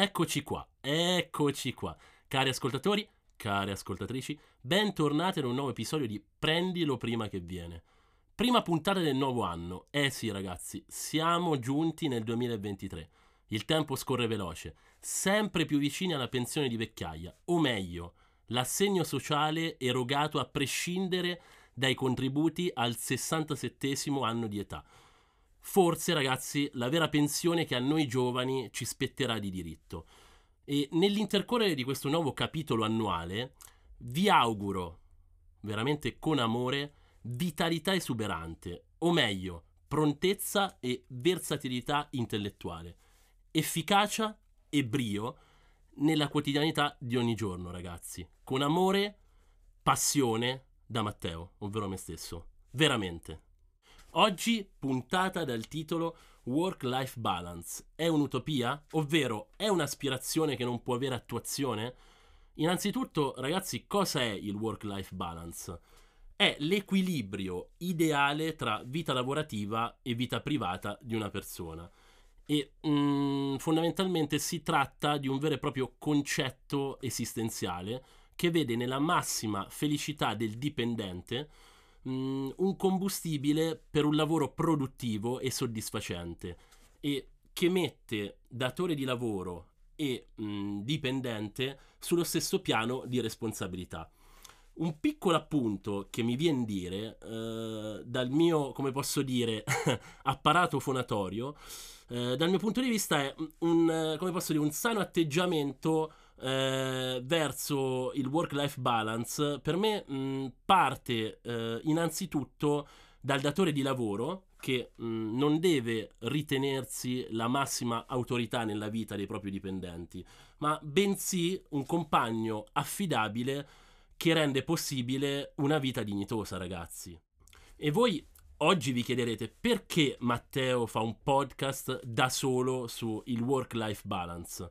Eccoci qua, eccoci qua. Cari ascoltatori, care ascoltatrici, bentornati ad un nuovo episodio di Prendilo prima che viene. Prima puntata del nuovo anno. Eh sì, ragazzi, siamo giunti nel 2023. Il tempo scorre veloce, sempre più vicini alla pensione di vecchiaia, o meglio, l'assegno sociale erogato a prescindere dai contributi al 67 anno di età. Forse, ragazzi, la vera pensione che a noi giovani ci spetterà di diritto. E nell'intercorrere di questo nuovo capitolo annuale, vi auguro, veramente con amore, vitalità esuberante, o meglio, prontezza e versatilità intellettuale, efficacia e brio nella quotidianità di ogni giorno, ragazzi. Con amore, passione da Matteo, ovvero me stesso. Veramente. Oggi puntata dal titolo Work-Life Balance. È un'utopia? Ovvero è un'aspirazione che non può avere attuazione? Innanzitutto, ragazzi, cosa è il work-life balance? È l'equilibrio ideale tra vita lavorativa e vita privata di una persona. E mm, fondamentalmente si tratta di un vero e proprio concetto esistenziale che vede nella massima felicità del dipendente mh, mm, un combustibile per un lavoro produttivo e soddisfacente e che mette datore di lavoro e mh, mm, dipendente sullo stesso piano di responsabilità. Un piccolo appunto che mi viene dire eh, dal mio, come posso dire, apparato fonatorio, eh, dal mio punto di vista è un, posso dire, un sano atteggiamento eh, verso il work-life balance, per me mh, parte eh, innanzitutto dal datore di lavoro che mh, non deve ritenersi la massima autorità nella vita dei propri dipendenti, ma bensì un compagno affidabile che rende possibile una vita dignitosa, ragazzi. E voi oggi vi chiederete perché Matteo fa un podcast da solo su il work-life balance.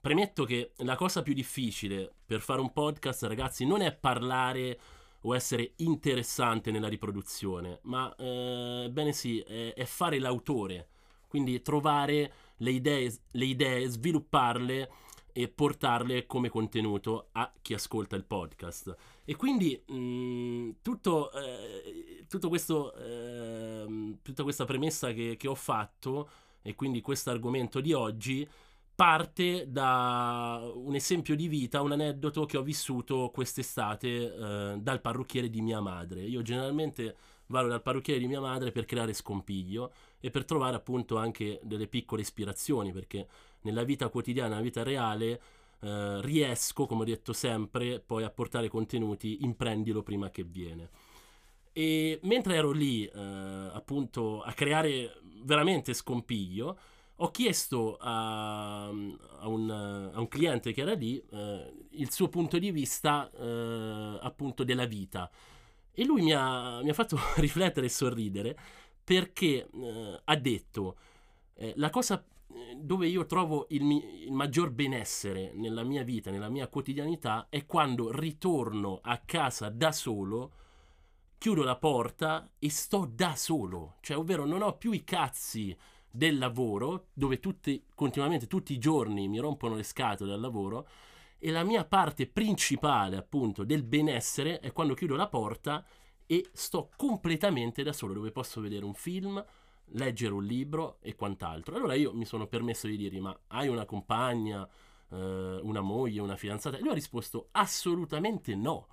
Premetto che la cosa più difficile per fare un podcast, ragazzi, non è parlare o essere interessante nella riproduzione, ma eh, bene sì, è, è, fare l'autore, quindi trovare le idee, le idee, svilupparle e portarle come contenuto a chi ascolta il podcast. E quindi mh, mm, tutto, eh, tutto questo, eh, tutta questa premessa che, che ho fatto e quindi questo argomento di oggi parte da un esempio di vita, un aneddoto che ho vissuto quest'estate eh, dal parrucchiere di mia madre. Io generalmente vado dal parrucchiere di mia madre per creare scompiglio e per trovare appunto anche delle piccole ispirazioni, perché nella vita quotidiana, nella vita reale, eh, riesco, come ho detto sempre, poi a portare contenuti, imprendilo prima che viene. E mentre ero lì, eh, appunto, a creare veramente scompiglio, ho chiesto a, a, un, a, un, cliente che era lì eh, il suo punto di vista eh, appunto della vita. E lui mi ha, mi ha fatto riflettere e sorridere perché eh, ha detto eh, la cosa eh, dove io trovo il, il, maggior benessere nella mia vita, nella mia quotidianità, è quando ritorno a casa da solo, chiudo la porta e sto da solo, cioè ovvero non ho più i cazzi del lavoro, dove tutti, continuamente, tutti i giorni mi rompono le scatole al lavoro, e la mia parte principale, appunto, del benessere è quando chiudo la porta e sto completamente da solo, dove posso vedere un film, leggere un libro e quant'altro. Allora io mi sono permesso di dirgli, ma hai una compagna, eh, una moglie, una fidanzata? E lui ha risposto, assolutamente no.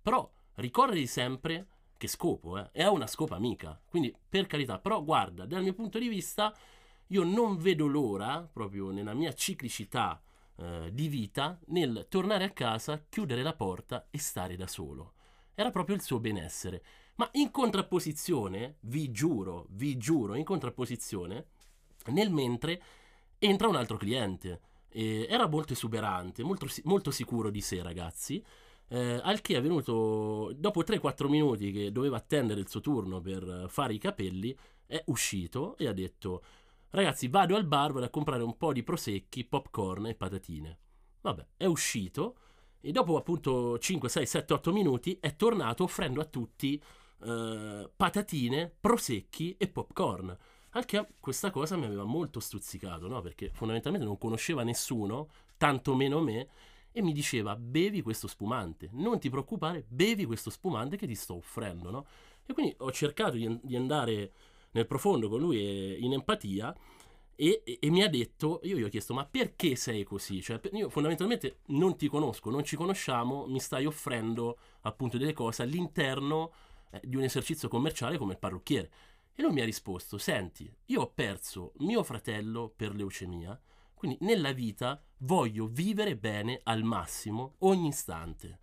Però ricordi sempre che scopo, eh? E una scopa amica. Quindi, per carità, però guarda, dal mio punto di vista, io non vedo l'ora, proprio nella mia ciclicità eh, di vita, nel tornare a casa, chiudere la porta e stare da solo. Era proprio il suo benessere. Ma in contrapposizione, vi giuro, vi giuro, in contrapposizione, nel mentre entra un altro cliente. E era molto esuberante, molto, molto sicuro di sé, ragazzi. Eh, al che è venuto dopo 3-4 minuti che doveva attendere il suo turno per fare i capelli, è uscito e ha detto: Ragazzi, vado al bar, vado a comprare un po' di prosecchi, popcorn e patatine. Vabbè, è uscito e dopo appunto 5, 6, 7, 8 minuti è tornato offrendo a tutti eh, patatine, prosecchi e popcorn. Anche questa cosa mi aveva molto stuzzicato, no? Perché fondamentalmente non conosceva nessuno, tanto meno me, e mi diceva bevi questo spumante, non ti preoccupare, bevi questo spumante che ti sto offrendo, no? E quindi ho cercato di, di andare nel profondo con lui in empatia e, e, e, mi ha detto, io gli ho chiesto ma perché sei così? Cioè io fondamentalmente non ti conosco, non ci conosciamo, mi stai offrendo appunto delle cose all'interno eh, di un esercizio commerciale come il parrucchiere. E lui mi ha risposto, senti, io ho perso mio fratello per leucemia, quindi nella vita voglio vivere bene al massimo ogni istante.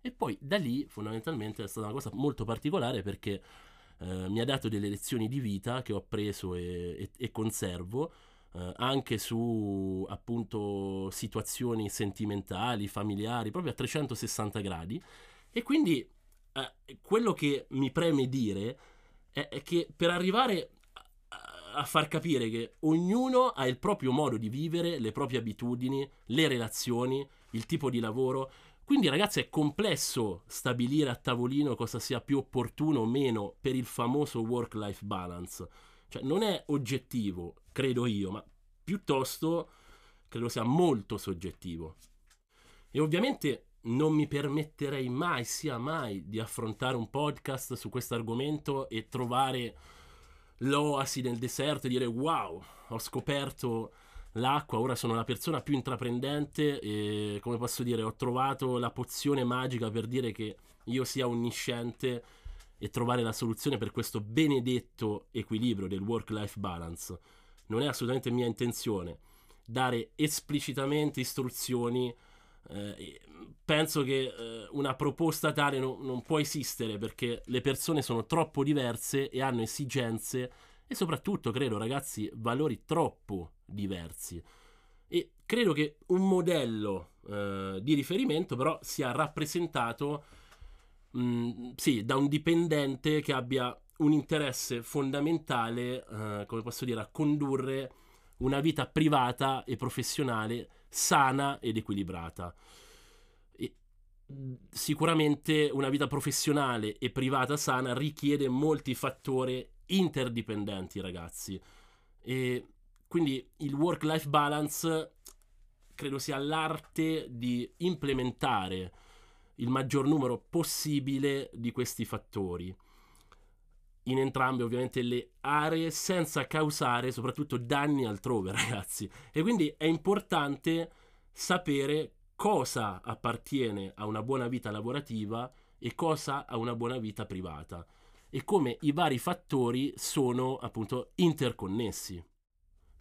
E poi da lì fondamentalmente è stata una cosa molto particolare perché eh, mi ha dato delle lezioni di vita che ho preso e, e, e conservo. Eh, anche su appunto situazioni sentimentali, familiari, proprio a 360 gradi. E quindi eh, quello che mi preme dire è, è che per arrivare a, far capire che ognuno ha il proprio modo di vivere, le proprie abitudini, le relazioni, il tipo di lavoro. Quindi ragazzi è complesso stabilire a tavolino cosa sia più opportuno o meno per il famoso work-life balance. Cioè non è oggettivo, credo io, ma piuttosto credo sia molto soggettivo. E ovviamente non mi permetterei mai, sia mai, di affrontare un podcast su questo argomento e trovare l'oasi nel deserto e dire wow, ho scoperto l'acqua, ora sono la persona più intraprendente e come posso dire, ho trovato la pozione magica per dire che io sia onnisciente e trovare la soluzione per questo benedetto equilibrio del work-life balance. Non è assolutamente mia intenzione dare esplicitamente istruzioni. Eh, penso che eh, una proposta tale no, non può esistere perché le persone sono troppo diverse e hanno esigenze e soprattutto, credo, ragazzi, valori troppo diversi. E credo che un modello eh, di riferimento però sia rappresentato mh, mm, sì, da un dipendente che abbia un interesse fondamentale, eh, come posso dire, a condurre una vita privata e professionale sana ed equilibrata. E, sicuramente una vita professionale e privata sana richiede molti fattori interdipendenti, ragazzi. E quindi il work-life balance credo sia l'arte di implementare il maggior numero possibile di questi fattori in entrambe ovviamente le aree senza causare soprattutto danni altrove ragazzi e quindi è importante sapere cosa appartiene a una buona vita lavorativa e cosa a una buona vita privata e come i vari fattori sono appunto interconnessi.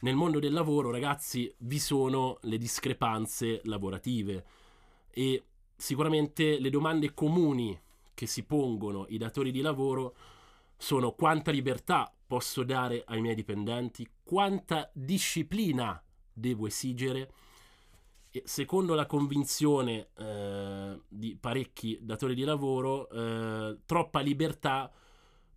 Nel mondo del lavoro, ragazzi, vi sono le discrepanze lavorative e sicuramente le domande comuni che si pongono i datori di lavoro sono quanta libertà posso dare ai miei dipendenti, quanta disciplina devo esigere e secondo la convinzione eh, di parecchi datori di lavoro, eh, troppa libertà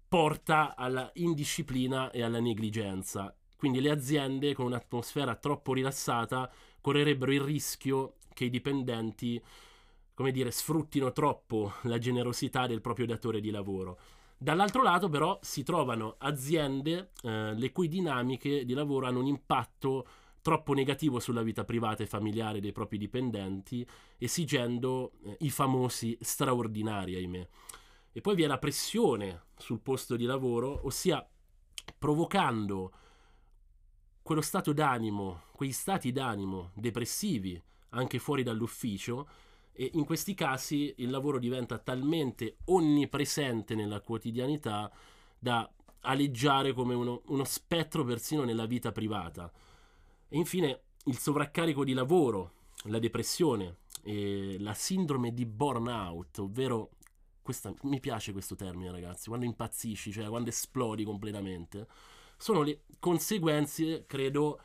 porta alla indisciplina e alla negligenza. Quindi le aziende con un'atmosfera troppo rilassata correrebbero il rischio che i dipendenti, come dire, sfruttino troppo la generosità del proprio datore di lavoro. Dall'altro lato però si trovano aziende eh, le cui dinamiche di lavoro hanno un impatto troppo negativo sulla vita privata e familiare dei propri dipendenti, esigendo eh, i famosi straordinari, ahimè. E poi vi è la pressione sul posto di lavoro, ossia provocando quello stato d'animo, quegli stati d'animo depressivi anche fuori dall'ufficio e in questi casi il lavoro diventa talmente onnipresente nella quotidianità da aleggiare come uno, uno spettro persino nella vita privata. E infine il sovraccarico di lavoro, la depressione e la sindrome di burnout, ovvero questa, mi piace questo termine, ragazzi, quando impazzisci, cioè quando esplodi completamente, sono le conseguenze, credo,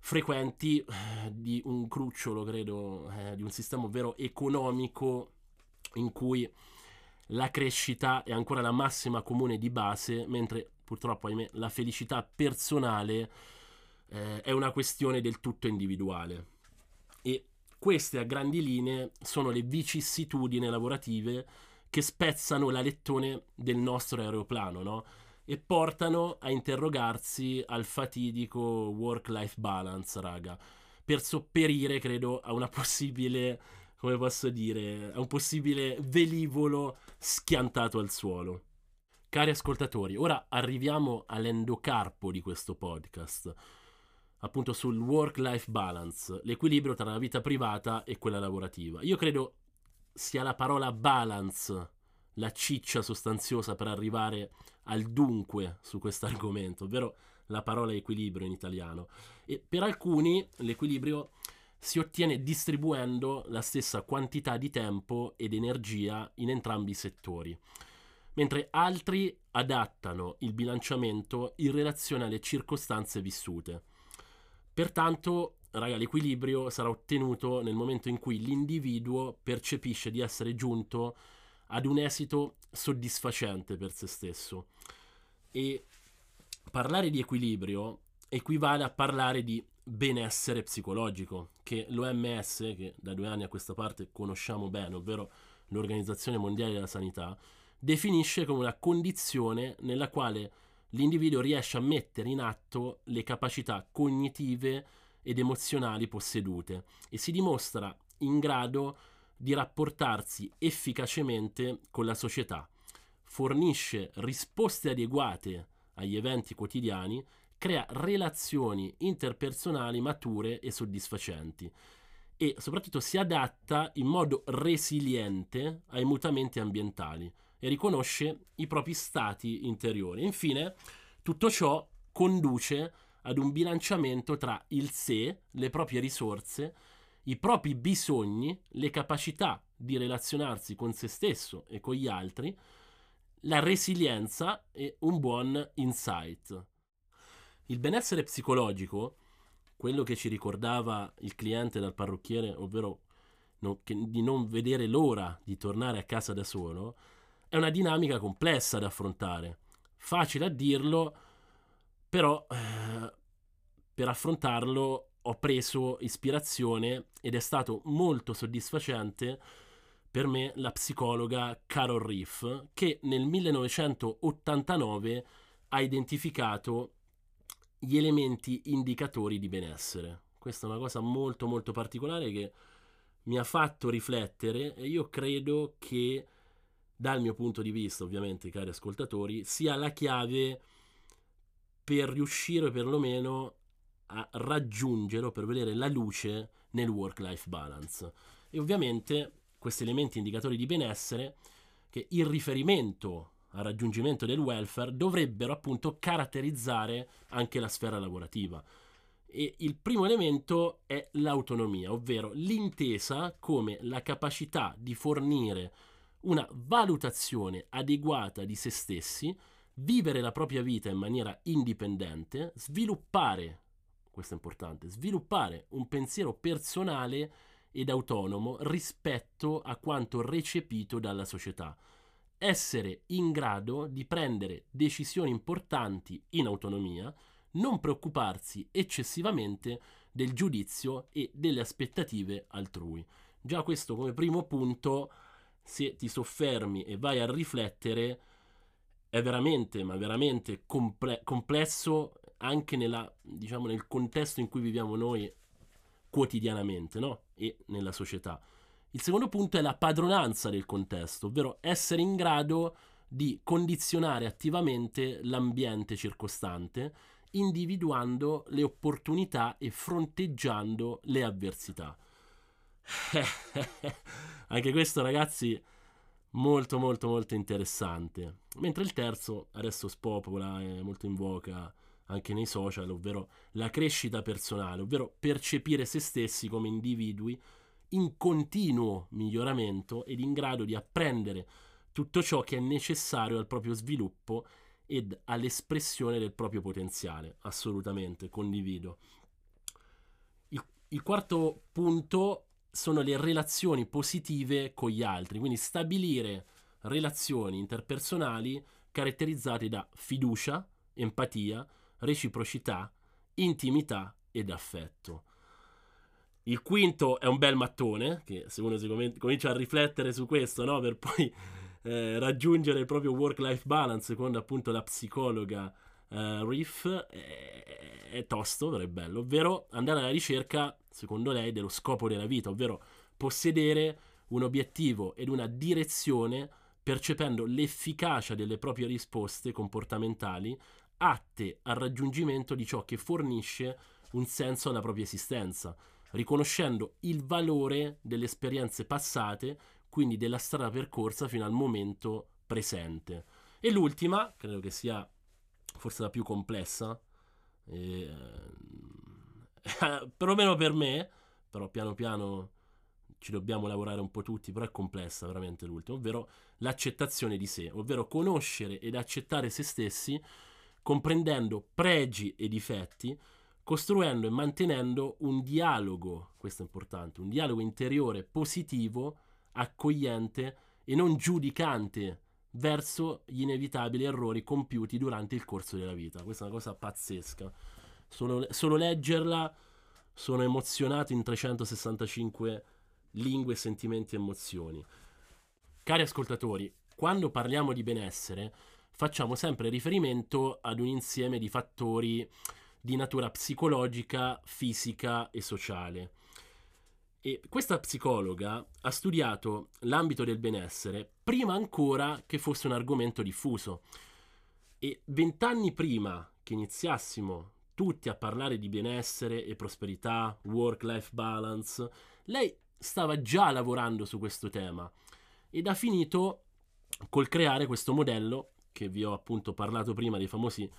frequenti eh, di un crucciolo, credo, eh, di un sistema ovvero economico in cui la crescita è ancora la massima comune di base, mentre purtroppo, ahimè, la felicità personale eh, è una questione del tutto individuale. E queste a grandi linee sono le vicissitudini lavorative che spezzano l'alettone del nostro aeroplano, no? E portano a interrogarsi al fatidico work-life balance, raga, per sopperire, credo, a una possibile, come posso dire, a un possibile velivolo schiantato al suolo. Cari ascoltatori, ora arriviamo all'endocarpo di questo podcast, appunto sul work-life balance, l'equilibrio tra la vita privata e quella lavorativa. Io credo sia la parola balance la ciccia sostanziosa per arrivare al dunque su questo argomento, ovvero la parola equilibrio in italiano. E per alcuni l'equilibrio si ottiene distribuendo la stessa quantità di tempo ed energia in entrambi i settori, mentre altri adattano il bilanciamento in relazione alle circostanze vissute. Pertanto, raga, l'equilibrio sarà ottenuto nel momento in cui l'individuo percepisce di essere giunto ad un esito soddisfacente per se stesso. E parlare di equilibrio equivale a parlare di benessere psicologico, che l'OMS, che da due anni a questa parte conosciamo bene, ovvero l'Organizzazione Mondiale della Sanità, definisce come una condizione nella quale l'individuo riesce a mettere in atto le capacità cognitive ed emozionali possedute e si dimostra in grado di rapportarsi efficacemente con la società, fornisce risposte adeguate agli eventi quotidiani, crea relazioni interpersonali mature e soddisfacenti e soprattutto si adatta in modo resiliente ai mutamenti ambientali e riconosce i propri stati interiori. Infine, tutto ciò conduce ad un bilanciamento tra il sé, le proprie risorse, i propri bisogni, le capacità di relazionarsi con se stesso e con gli altri, la resilienza e un buon insight. Il benessere psicologico, quello che ci ricordava il cliente dal parrucchiere, ovvero no, che, di non vedere l'ora di tornare a casa da solo, è una dinamica complessa da affrontare. Facile a dirlo, però eh, per affrontarlo ho preso ispirazione ed è stato molto soddisfacente per me la psicologa Carol Riff che nel 1989 ha identificato gli elementi indicatori di benessere. Questa è una cosa molto molto particolare che mi ha fatto riflettere e io credo che dal mio punto di vista, ovviamente, cari ascoltatori, sia la chiave per riuscire perlomeno a raggiungere o per vedere la luce nel work-life balance. E ovviamente questi elementi indicatori di benessere che in riferimento al raggiungimento del welfare dovrebbero appunto caratterizzare anche la sfera lavorativa. E il primo elemento è l'autonomia, ovvero l'intesa come la capacità di fornire una valutazione adeguata di se stessi, vivere la propria vita in maniera indipendente, sviluppare, questo è importante, sviluppare un pensiero personale ed autonomo rispetto a quanto recepito dalla società. Essere in grado di prendere decisioni importanti in autonomia, non preoccuparsi eccessivamente del giudizio e delle aspettative altrui. Già questo come primo punto, se ti soffermi e vai a riflettere, è veramente, ma veramente comple- complesso anche nella, diciamo, nel contesto in cui viviamo noi quotidianamente no? e nella società. Il secondo punto è la padronanza del contesto, ovvero essere in grado di condizionare attivamente l'ambiente circostante, individuando le opportunità e fronteggiando le avversità. Anche questo, ragazzi, molto molto molto interessante. Mentre il terzo adesso spopola, è molto in voga anche nei social, ovvero la crescita personale, ovvero percepire se stessi come individui in continuo miglioramento ed in grado di apprendere tutto ciò che è necessario al proprio sviluppo ed all'espressione del proprio potenziale. Assolutamente, condivido. Il, il quarto punto sono le relazioni positive con gli altri, quindi stabilire relazioni interpersonali caratterizzate da fiducia, empatia, reciprocità, intimità ed affetto. Il quinto è un bel mattone, che se uno si comincia a riflettere su questo, no? per poi eh, raggiungere il proprio work-life balance secondo appunto la psicologa eh, Riff è, è tosto, però è bello, ovvero andare alla ricerca, secondo lei, dello scopo della vita, ovvero possedere un obiettivo ed una direzione percependo l'efficacia delle proprie risposte comportamentali atte al raggiungimento di ciò che fornisce un senso alla propria esistenza, riconoscendo il valore delle esperienze passate, quindi della strada percorsa fino al momento presente. E l'ultima, credo che sia forse la più complessa, eh, perlomeno per me, però piano piano ci dobbiamo lavorare un po' tutti, però è complessa veramente l'ultima, ovvero l'accettazione di sé, ovvero conoscere ed accettare se stessi, comprendendo pregi e difetti, costruendo e mantenendo un dialogo, questo è importante, un dialogo interiore positivo, accogliente e non giudicante verso gli inevitabili errori compiuti durante il corso della vita. Questa è una cosa pazzesca. Solo, solo leggerla sono emozionato in 365 lingue, sentimenti e emozioni. Cari ascoltatori, quando parliamo di benessere facciamo sempre riferimento ad un insieme di fattori di natura psicologica, fisica e sociale. E questa psicologa ha studiato l'ambito del benessere prima ancora che fosse un argomento diffuso. E vent'anni prima che iniziassimo tutti a parlare di benessere e prosperità, work-life balance, lei stava già lavorando su questo tema ed ha finito col creare questo modello che vi ho appunto parlato prima dei famosi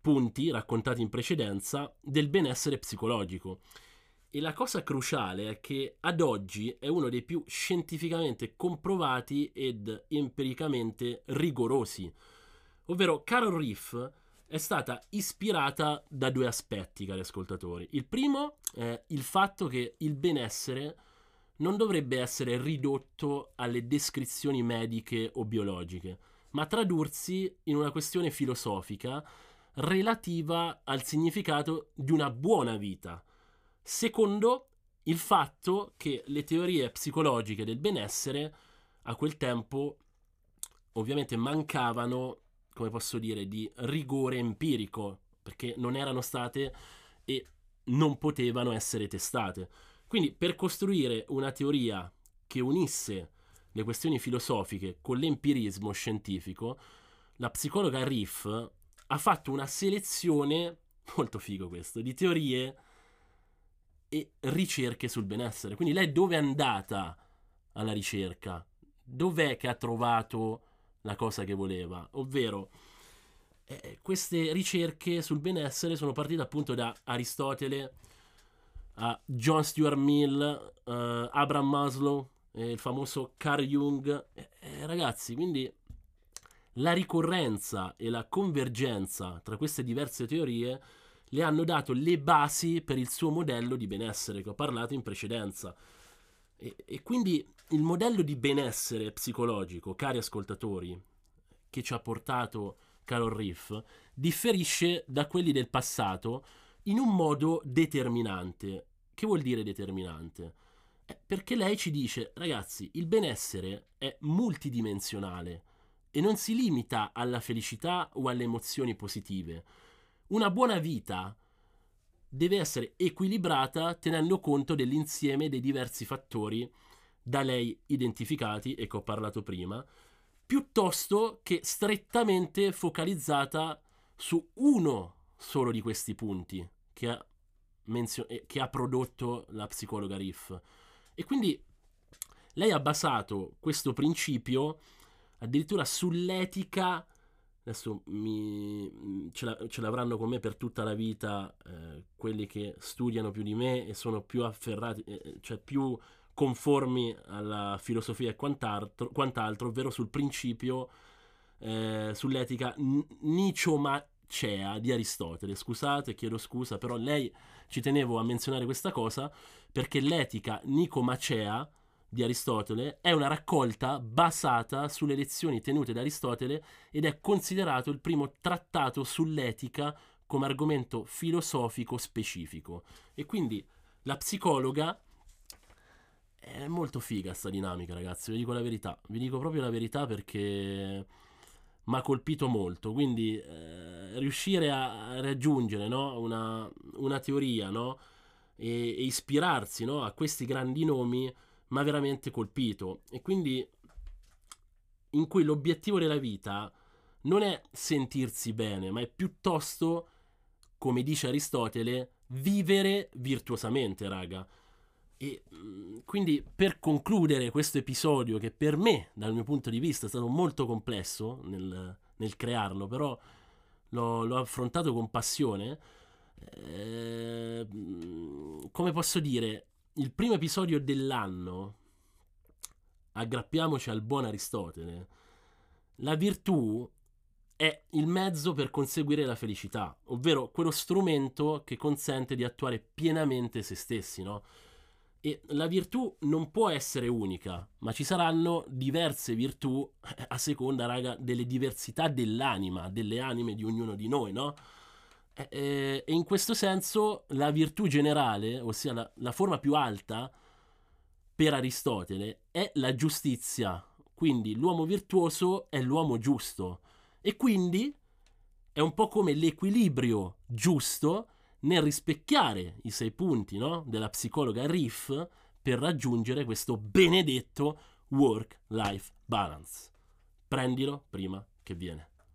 punti raccontati in precedenza del benessere psicologico. E la cosa cruciale è che ad oggi è uno dei più scientificamente comprovati ed empiricamente rigorosi. Ovvero Carol Riff è stata ispirata da due aspetti, cari ascoltatori. Il primo è il fatto che il benessere non dovrebbe essere ridotto alle descrizioni mediche o biologiche, ma tradursi in una questione filosofica relativa al significato di una buona vita. Secondo, il fatto che le teorie psicologiche del benessere a quel tempo ovviamente mancavano, come posso dire, di rigore empirico, perché non erano state e non potevano essere testate. Quindi per costruire una teoria che unisse le questioni filosofiche con l'empirismo scientifico, la psicologa Riff ha fatto una selezione, molto figo questo, di teorie e ricerche sul benessere. Quindi lei dove è andata alla ricerca? Dov'è che ha trovato la cosa che voleva? Ovvero, eh, queste ricerche sul benessere sono partite appunto da Aristotele, a John Stuart Mill, uh, Abraham Maslow, eh, il famoso Carl Jung. Eh, eh, ragazzi, quindi la ricorrenza e la convergenza tra queste diverse teorie le hanno dato le basi per il suo modello di benessere che ho parlato in precedenza. E, e quindi il modello di benessere psicologico, cari ascoltatori, che ci ha portato Carol Riff, differisce da quelli del passato in un modo determinante. Che vuol dire determinante? Perché lei ci dice, ragazzi, il benessere è multidimensionale e non si limita alla felicità o alle emozioni positive. Una buona vita deve essere equilibrata tenendo conto dell'insieme dei diversi fattori da lei identificati e che ho parlato prima, piuttosto che strettamente focalizzata su uno solo di questi punti che ha, menzio- eh, che ha prodotto la psicologa Riff. E quindi lei ha basato questo principio addirittura sull'etica. Adesso mi, ce, la, ce, l'avranno con me per tutta la vita eh, quelli che studiano più di me e sono più afferrati, eh, cioè più conformi alla filosofia e quant'altro, quant'altro ovvero sul principio, eh, sull'etica nicoma Cea di Aristotele. Scusate, chiedo scusa, però lei ci tenevo a menzionare questa cosa perché l'etica nicomacea di Aristotele è una raccolta basata sulle lezioni tenute da Aristotele ed è considerato il primo trattato sull'etica come argomento filosofico specifico. E quindi la psicologa è molto figa sta dinamica, ragazzi. Vi dico la verità. Vi dico proprio la verità perché mi ha colpito molto. Quindi eh, riuscire a raggiungere no? una, una, teoria no? e, e, ispirarsi no? a questi grandi nomi mi ha veramente colpito. E quindi in cui l'obiettivo della vita non è sentirsi bene, ma è piuttosto, come dice Aristotele, vivere virtuosamente, raga. E mm, quindi per concludere questo episodio, che per me, dal mio punto di vista, è stato molto complesso nel, nel crearlo, però l'ho, l'ho, affrontato con passione. Eh, come posso dire, il primo episodio dell'anno, aggrappiamoci al buon Aristotele, la virtù è il mezzo per conseguire la felicità, ovvero quello strumento che consente di attuare pienamente se stessi, no? E la virtù non può essere unica, ma ci saranno diverse virtù eh, a seconda, raga, delle diversità dell'anima, delle anime di ognuno di noi, no? E, in questo senso la virtù generale, ossia la, la forma più alta per Aristotele, è la giustizia. Quindi l'uomo virtuoso è l'uomo giusto. E quindi è un po' come l'equilibrio giusto nel rispecchiare i sei punti no? della psicologa Riff per raggiungere questo benedetto work-life balance. Prendilo prima che viene.